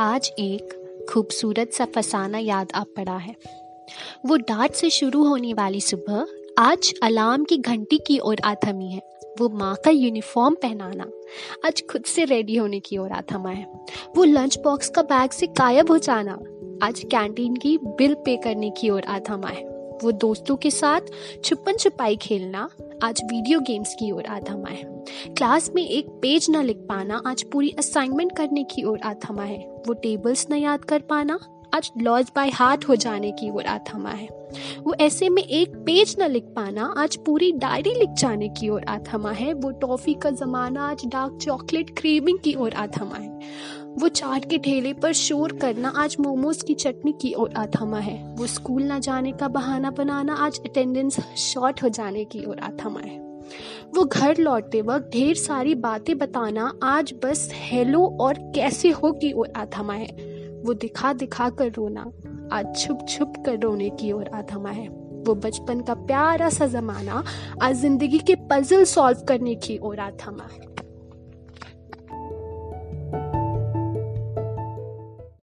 आज एक खूबसूरत सा फसाना याद आ पड़ा है। वो डांट से शुरू होने वाली सुबह आज अलार्म की घंटी की ओर आ थमी है। वो माँ का यूनिफॉर्म पहनाना आज खुद से रेडी होने की ओर आ थमा है। वो लंच बॉक्स का बैग से गायब हो जाना आज कैंटीन की बिल पे करने की ओर आ थमा है। वो दोस्तों के साथ छुपन छुपाई खेलना आज वीडियो गेम्स की ओर आधमा है क्लास में एक पेज ना लिख पाना आज पूरी असाइनमेंट करने की ओर आधमा है वो टेबल्स न याद कर पाना। आज लॉज बाय हार्ट हो जाने की ओर आ थमा है। वो ऐसे में एक पेज न लिख पाना, आज पूरी डायरी लिख जाने की ओर आ थमा है। वो टॉफी का जमाना, आज डार्क चॉकलेट क्रीमिंग की ओर आ थमा है। वो चाट के ठेले पर शोर करना, आज मोमोज की चटनी की ओर आ थमा है। वो स्कूल ना जाने का बहाना बनाना, आज अटेंडेंस शॉर्ट हो जाने की ओर आ थमा है। वो घर लौटते वक्त ढेर सारी बातें बताना, आज बस हेलो और कैसे हो की ओर आ थमा है। वो दिखा दिखा कर रोना। आज छुप छुप कर रोने की ओर आधमा है। वो बचपन का प्यारा सा जमाना आज ज़िंदगी के पजल सॉल्व करने की ओर आधमा है।